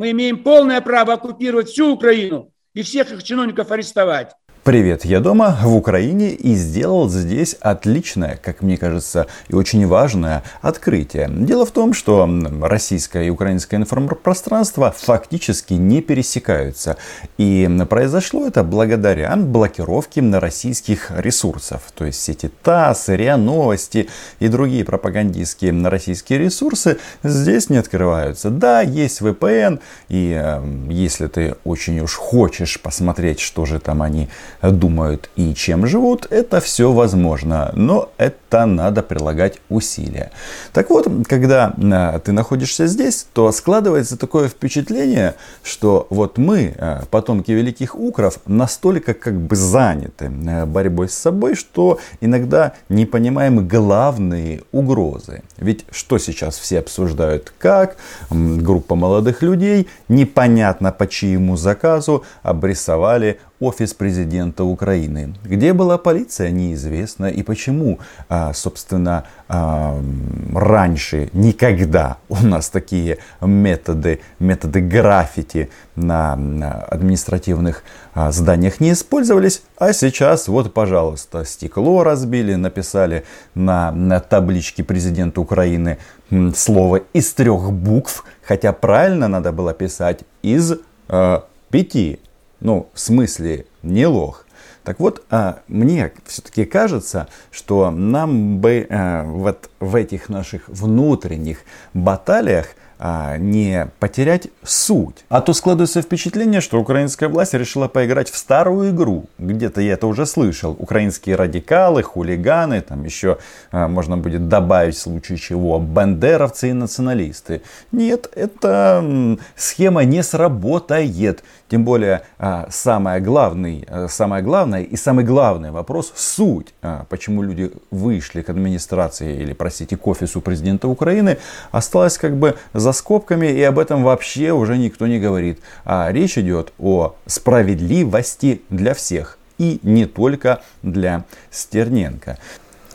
Мы имеем полное право оккупировать всю Украину и всех их чиновников арестовать. Привет, я дома в Украине и сделал здесь отличное, как мне кажется, и очень важное открытие. Дело в том, что российское и украинское информпространство фактически не пересекаются. И произошло это благодаря блокировке российских ресурсов. То есть сети ТАСС, РИА Новости и другие пропагандистские российские ресурсы здесь не открываются. Да, есть VPN, и э, если ты очень уж хочешь посмотреть, что же там они думают и чем живут, это все возможно, но это надо прилагать усилия. Так вот, когда э, ты находишься здесь, то складывается такое впечатление, что вот мы, э, потомки великих укров, настолько как бы заняты э, борьбой с собой, что иногда не понимаем главные угрозы. Ведь что сейчас все обсуждают? Как группа молодых людей, непонятно по чьему заказу, обрисовали офис президента Украины. Где была полиция, неизвестно. И почему, а, собственно, а, раньше никогда у нас такие методы, методы граффити на административных а, зданиях не использовались. А сейчас, вот, пожалуйста, стекло разбили, написали на, на табличке президента Украины слово из трех букв, хотя правильно надо было писать из э, пяти. Ну, в смысле, не лох. Так вот, а, мне все-таки кажется, что нам бы э, вот в этих наших внутренних баталиях а, не потерять суть. А то складывается впечатление, что украинская власть решила поиграть в старую игру. Где-то я это уже слышал. Украинские радикалы, хулиганы, там еще а, можно будет добавить в случае чего бандеровцы и националисты. Нет, эта схема не сработает. Тем более, а, самое главное, самое главное и самый главный вопрос – суть. Почему люди вышли к администрации или, простите, к офису президента Украины, осталось как бы за за скобками, и об этом вообще уже никто не говорит. А речь идет о справедливости для всех. И не только для Стерненко.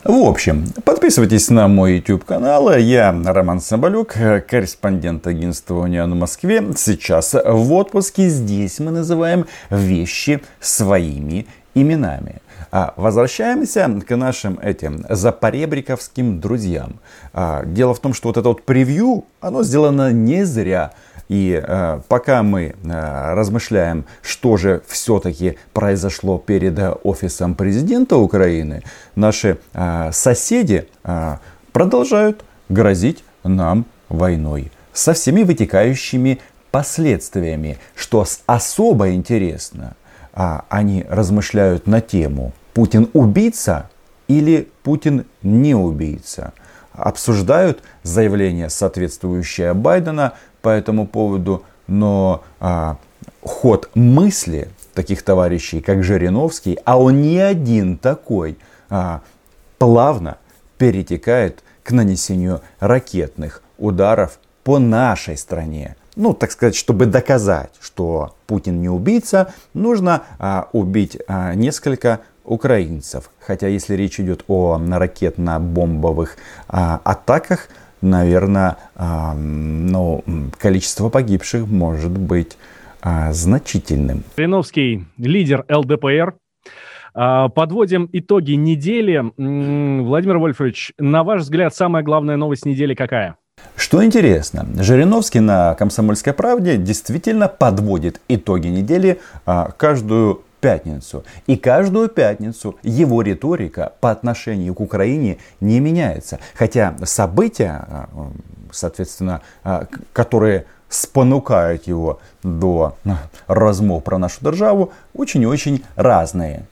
В общем, подписывайтесь на мой YouTube канал. Я Роман Соболюк, корреспондент агентства Униан в Москве. Сейчас в отпуске. Здесь мы называем вещи своими именами. А возвращаемся к нашим этим запоребриковским друзьям. А, дело в том, что вот это вот превью, оно сделано не зря. И э, пока мы э, размышляем, что же все-таки произошло перед офисом президента Украины, наши э, соседи э, продолжают грозить нам войной со всеми вытекающими последствиями, что особо интересно, а, они размышляют на тему Путин убийца или Путин не убийца. Обсуждают заявление соответствующее Байдена по этому поводу, но а, ход мысли таких товарищей, как Жириновский, а он не один такой, а, плавно перетекает к нанесению ракетных ударов по нашей стране. Ну, так сказать, чтобы доказать, что Путин не убийца, нужно а, убить а, несколько украинцев. Хотя если речь идет о ракетно-бомбовых а, атаках, наверное, а, ну, количество погибших может быть а, значительным. Жириновский лидер ЛДПР. А, подводим итоги недели. Владимир Вольфович, на ваш взгляд, самая главная новость недели какая? Что интересно, Жириновский на «Комсомольской правде» действительно подводит итоги недели а, каждую пятницу. И каждую пятницу его риторика по отношению к Украине не меняется. Хотя события, а, соответственно, а, которые спонукают его до размов про нашу державу, очень и очень разные.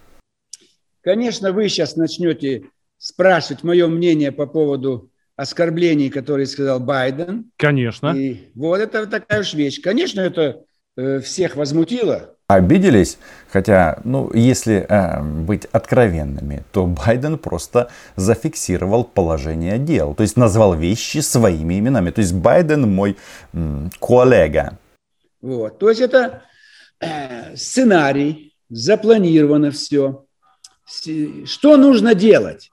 Конечно, вы сейчас начнете спрашивать мое мнение по поводу оскорблений, которые сказал Байден. Конечно. И вот это такая уж вещь. Конечно, это э, всех возмутило обиделись. Хотя, ну, если э, быть откровенными, то Байден просто зафиксировал положение дел. То есть назвал вещи своими именами. То есть Байден мой м, коллега. Вот. То есть это э, сценарий, запланировано все. Что нужно делать?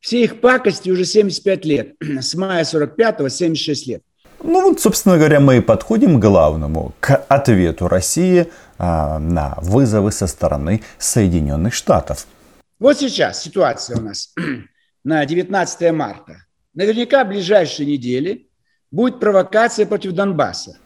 Все их пакости уже 75 лет. С мая 45-го 76 лет. Ну вот, собственно говоря, мы и подходим к главному, к ответу России а, на вызовы со стороны Соединенных Штатов. Вот сейчас ситуация у нас на 19 марта. Наверняка в ближайшие недели будет провокация против Донбасса.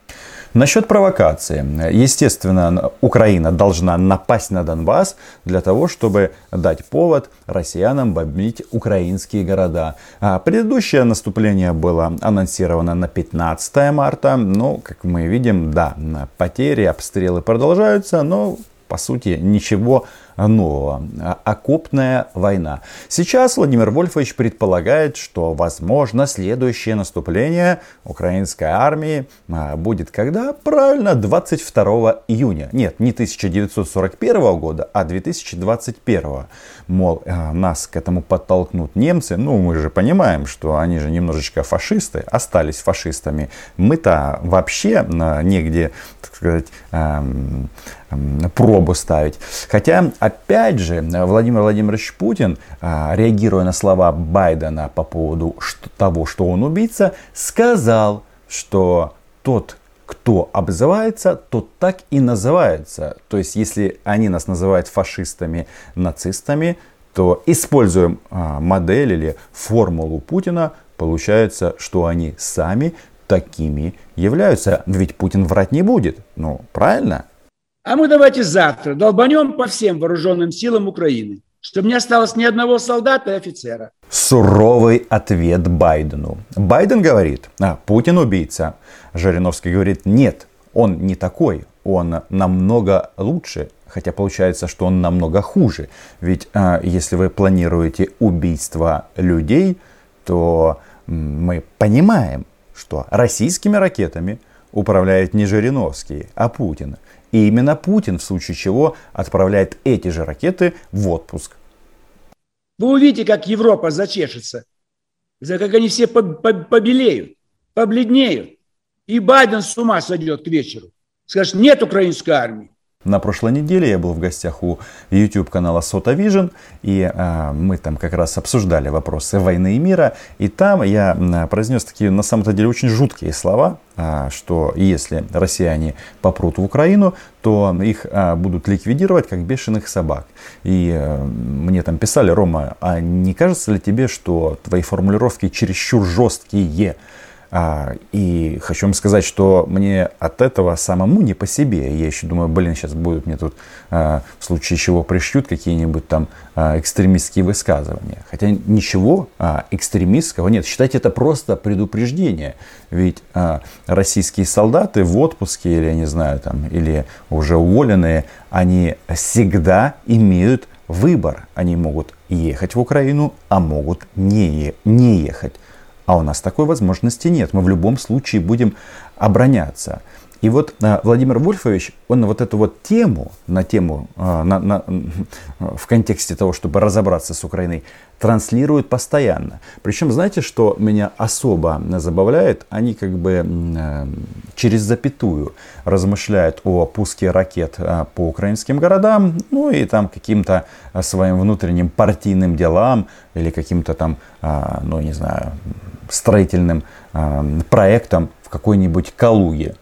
Насчет провокации. Естественно, Украина должна напасть на Донбасс для того, чтобы дать повод россиянам бомбить украинские города. А предыдущее наступление было анонсировано на 15 марта. Но, как мы видим, да, потери, обстрелы продолжаются, но по сути, ничего нового. Окопная война. Сейчас Владимир Вольфович предполагает, что, возможно, следующее наступление украинской армии а, будет когда? Правильно, 22 июня. Нет, не 1941 года, а 2021. Мол, а, нас к этому подтолкнут немцы. Ну, мы же понимаем, что они же немножечко фашисты, остались фашистами. Мы-то вообще а, негде, так сказать, пробу ставить. Хотя, опять же, Владимир Владимирович Путин, а, реагируя на слова Байдена по поводу того, что он убийца, сказал, что тот, кто обзывается, тот так и называется. То есть, если они нас называют фашистами, нацистами, то используем а, модель или формулу Путина, получается, что они сами такими являются. Ведь Путин врать не будет. Ну, правильно? А мы давайте завтра долбанем по всем вооруженным силам Украины, чтобы не осталось ни одного солдата и офицера. Суровый ответ Байдену. Байден говорит, а, Путин убийца. Жириновский говорит, нет, он не такой, он намного лучше, хотя получается, что он намного хуже. Ведь а, если вы планируете убийство людей, то мы понимаем, что российскими ракетами управляет не Жириновский, а Путин. И именно Путин, в случае чего, отправляет эти же ракеты в отпуск. Вы увидите, как Европа зачешется, как они все побелеют, побледнеют. И Байден с ума сойдет к вечеру. Скажет, нет украинской армии. На прошлой неделе я был в гостях у YouTube канала Сота Vision, и э, мы там как раз обсуждали вопросы войны и мира, и там я произнес такие на самом-то деле очень жуткие слова, э, что если россияне попрут в Украину, то их э, будут ликвидировать как бешеных собак. И э, мне там писали, Рома, а не кажется ли тебе, что твои формулировки чересчур жесткие? А, и хочу вам сказать, что мне от этого самому не по себе. Я еще думаю, блин, сейчас будут мне тут а, в случае чего пришьют какие-нибудь там а, экстремистские высказывания. Хотя ничего экстремистского нет. Считайте это просто предупреждение. Ведь российские солдаты в отпуске или, я не знаю, там, или уже уволенные, они всегда имеют выбор. Они могут ехать в Украину, а могут не, не ехать. А у нас такой возможности нет. Мы в любом случае будем обороняться. И вот а, Владимир Вольфович, он вот эту вот тему, на тему, а, на, на, в контексте того, чтобы разобраться с Украиной, транслирует постоянно. Причем, знаете, что меня особо забавляет? Они как бы э, через запятую размышляют о пуске ракет по украинским городам, ну и там каким-то своим внутренним партийным делам или каким-то там, ну не знаю, строительным проектом в какой-нибудь Калуге.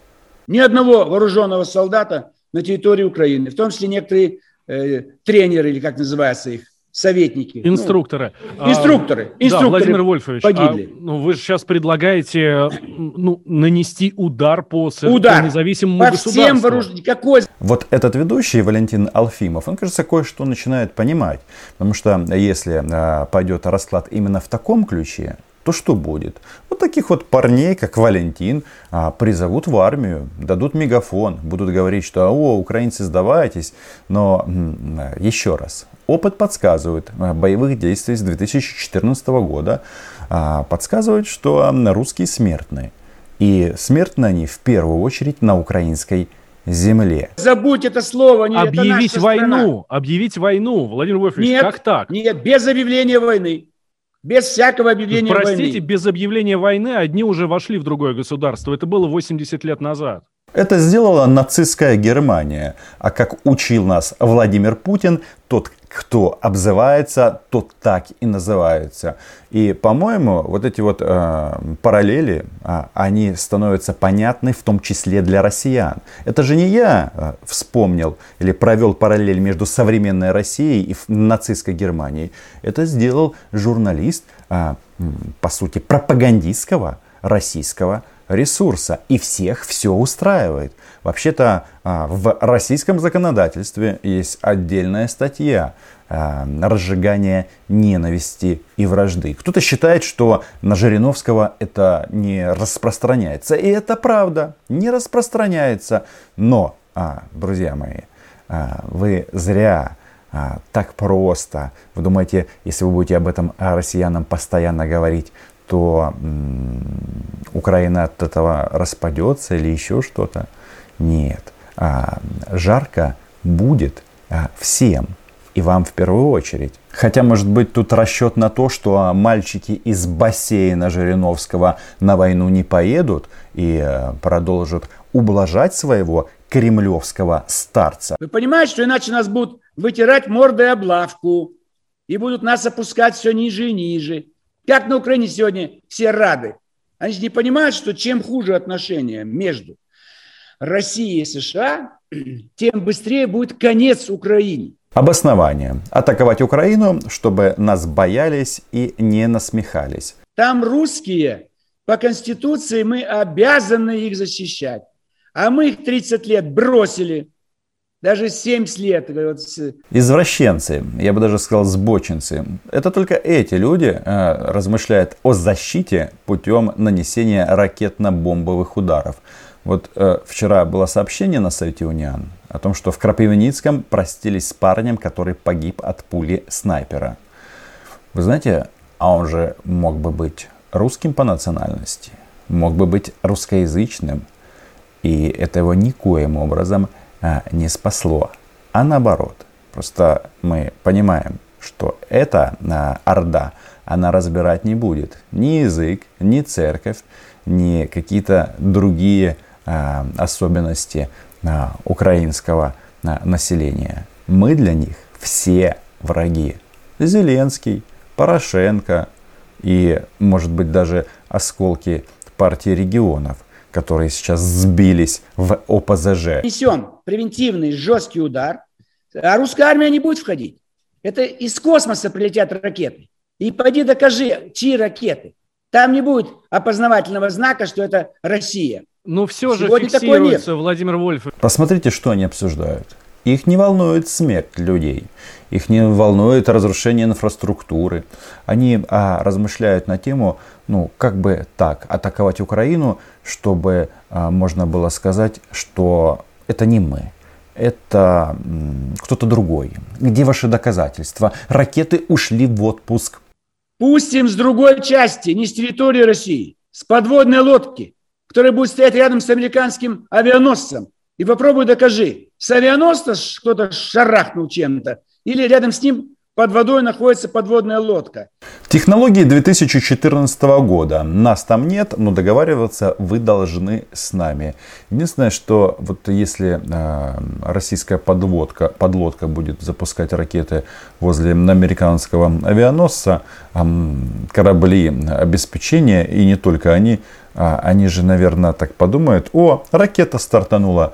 Ни одного вооруженного солдата на территории Украины, в том числе некоторые э, тренеры, или как называется их, советники. Инструкторы. Ну, инструкторы. А, инструкторы. Да, Владимир Вольфович, погибли. А, ну, вы же сейчас предлагаете ну, нанести удар по, удар. по независимому по государству. Всем вооруж... Какой? Вот этот ведущий, Валентин Алфимов, он, кажется, кое-что начинает понимать. Потому что если а, пойдет расклад именно в таком ключе, то что будет? Вот таких вот парней, как Валентин, а, призовут в армию, дадут мегафон, будут говорить, что «О, украинцы, сдавайтесь». Но еще раз, опыт подсказывает, а, боевых действий с 2014 года а, подсказывает, что русские смертные. И смертны они в первую очередь на украинской земле. Забудь это слово. Не объявить это войну. Страна. Объявить войну, Владимир Вольфович, нет, как так? Нет, без объявления войны. Без всякого объявления Простите, войны. без объявления войны одни уже вошли в другое государство. Это было 80 лет назад. Это сделала нацистская Германия. А как учил нас Владимир Путин, тот, кто обзывается, тот так и называется. И, по-моему, вот эти вот э, параллели, э, они становятся понятны в том числе для россиян. Это же не я э, вспомнил или провел параллель между современной Россией и нацистской Германией. Это сделал журналист, э, по сути, пропагандистского российского ресурса. И всех все устраивает. Вообще-то а, в российском законодательстве есть отдельная статья а, разжигание ненависти и вражды. Кто-то считает, что на Жириновского это не распространяется. И это правда, не распространяется. Но, а, друзья мои, вы зря так просто. Вы думаете, если вы будете об этом россиянам постоянно говорить, то Украина от этого распадется или еще что-то. Нет. А, жарко будет а, всем. И вам в первую очередь. Хотя, может быть, тут расчет на то, что мальчики из бассейна Жириновского на войну не поедут и э, продолжат ублажать своего кремлевского старца. Вы понимаете, что иначе нас будут вытирать мордой облавку и будут нас опускать все ниже и ниже. Как на Украине сегодня все рады. Они же не понимают, что чем хуже отношения между Россией и США, тем быстрее будет конец Украине. Обоснование. Атаковать Украину, чтобы нас боялись и не насмехались. Там русские, по Конституции мы обязаны их защищать. А мы их 30 лет бросили даже 70 лет. Извращенцы, я бы даже сказал сбочинцы. Это только эти люди э, размышляют о защите путем нанесения ракетно-бомбовых ударов. Вот э, вчера было сообщение на сайте Униан о том, что в Крапивницком простились с парнем, который погиб от пули снайпера. Вы знаете, а он же мог бы быть русским по национальности, мог бы быть русскоязычным, и это его никоим образом а, не спасло, а наоборот. Просто мы понимаем, что эта а, орда, она разбирать не будет ни язык, ни церковь, ни какие-то другие а, особенности а, украинского а, населения. Мы для них все враги. Зеленский, Порошенко и, может быть, даже осколки партии регионов – которые сейчас сбились в ОПЗЖ. Несем превентивный жесткий удар, а русская армия не будет входить. Это из космоса прилетят ракеты. И пойди докажи, чьи ракеты. Там не будет опознавательного знака, что это Россия. Но все Сегодня же фиксируется, Владимир Вольф. Посмотрите, что они обсуждают. Их не волнует смерть людей, их не волнует разрушение инфраструктуры. Они а, размышляют на тему, ну, как бы так, атаковать Украину, чтобы а, можно было сказать, что это не мы, это кто-то другой. Где ваши доказательства? Ракеты ушли в отпуск. Пустим с другой части, не с территории России, с подводной лодки, которая будет стоять рядом с американским авианосцем. И попробуй докажи, с авианосца кто-то шарахнул чем-то, или рядом с ним под водой находится подводная лодка. Технологии 2014 года. Нас там нет, но договариваться вы должны с нами. Единственное, что вот если э, российская подводка, подлодка будет запускать ракеты возле американского авианосца, э, корабли обеспечения, и не только они, э, они же, наверное, так подумают, о, ракета стартанула,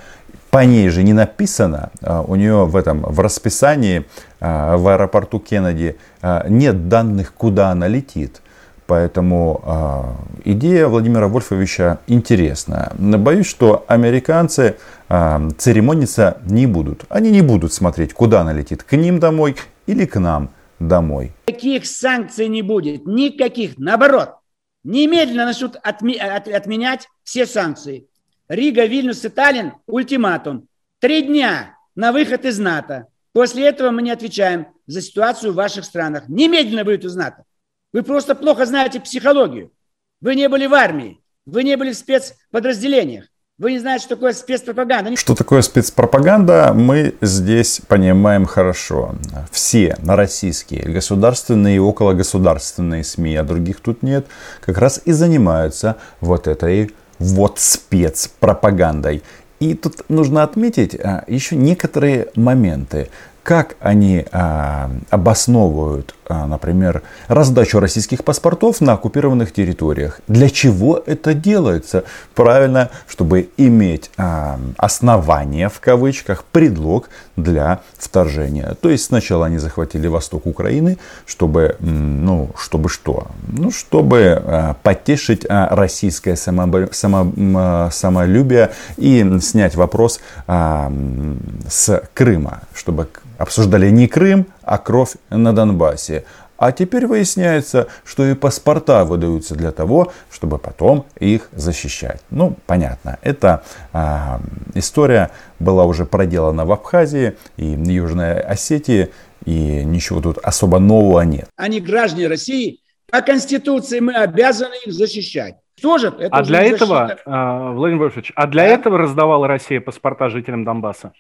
по ней же не написано, а, у нее в этом в расписании а, в аэропорту Кеннеди а, нет данных, куда она летит. Поэтому идея Владимира Вольфовича интересная. Боюсь, что американцы церемониться не будут. Они не будут смотреть, куда она летит, к ним домой или к нам домой. Никаких санкций не будет, никаких. Наоборот, немедленно начнут отме- от- отменять все санкции. Рига, Вильнюс и Таллин – ультиматум. Три дня на выход из НАТО. После этого мы не отвечаем за ситуацию в ваших странах. Немедленно выйдут из НАТО. Вы просто плохо знаете психологию. Вы не были в армии. Вы не были в спецподразделениях. Вы не знаете, что такое спецпропаганда. Что такое спецпропаганда, мы здесь понимаем хорошо. Все российские государственные и окологосударственные СМИ, а других тут нет, как раз и занимаются вот этой вот спецпропагандой. И тут нужно отметить а, еще некоторые моменты как они а, обосновывают, а, например, раздачу российских паспортов на оккупированных территориях. Для чего это делается? Правильно, чтобы иметь а, основание, в кавычках, предлог для вторжения. То есть сначала они захватили восток Украины, чтобы, ну, чтобы что? Ну, чтобы а, потешить а, российское само, само, самолюбие и снять вопрос а, с Крыма, чтобы Обсуждали не Крым, а кровь на Донбассе. А теперь выясняется, что и паспорта выдаются для того, чтобы потом их защищать. Ну, понятно, эта а, история была уже проделана в Абхазии и Южной Осетии, и ничего тут особо нового нет. Они граждане России, по Конституции мы обязаны их защищать. Тоже это а для этого, защита. А, Владимир Вольфович, а для да? этого раздавала Россия паспорта жителям Донбасса?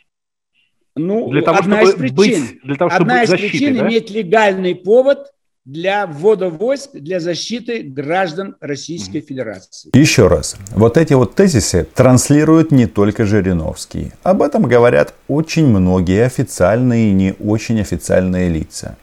Ну, для того, одна чтобы из причин, быть, для того, чтобы одна из защитой, причин да? иметь легальный повод для ввода войск для защиты граждан Российской Федерации. Еще раз, вот эти вот тезисы транслируют не только Жириновский. Об этом говорят очень многие официальные и не очень официальные лица.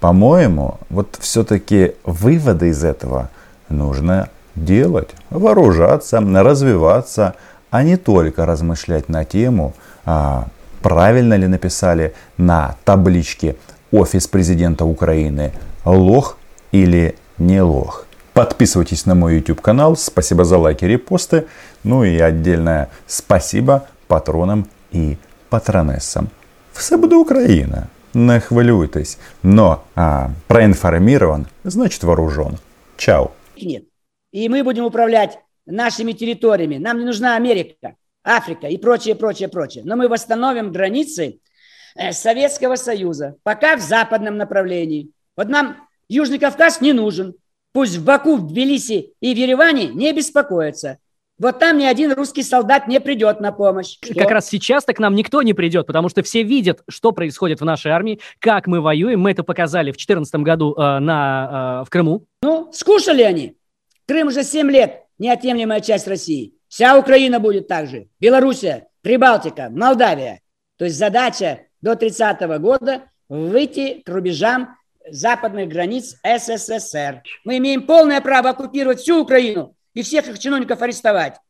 По-моему, вот все-таки выводы из этого нужно делать, вооружаться, развиваться, а не только размышлять на тему а, правильно ли написали на табличке офис президента Украины лох или не лох. Подписывайтесь на мой YouTube канал. Спасибо за лайки, репосты. Ну и отдельное спасибо патронам и патронессам. Все буде Україна. Не хвилюйтесь. Но а, проинформирован, значит вооружен. Чао. Нет. И мы будем управлять нашими территориями. Нам не нужна Америка. Африка и прочее, прочее, прочее. Но мы восстановим границы э, Советского Союза, пока в западном направлении. Вот нам Южный Кавказ не нужен. Пусть в Баку, в Тбилиси и в Ереване не беспокоятся. Вот там ни один русский солдат не придет на помощь. Что? Как раз сейчас-то к нам никто не придет, потому что все видят, что происходит в нашей армии, как мы воюем. Мы это показали в 2014 году э, на, э, в Крыму. Ну, скушали они. Крым уже 7 лет, неотъемлемая часть России. Вся Украина будет так же. Белоруссия, Прибалтика, Молдавия. То есть задача до 30 года выйти к рубежам западных границ СССР. Мы имеем полное право оккупировать всю Украину и всех их чиновников арестовать.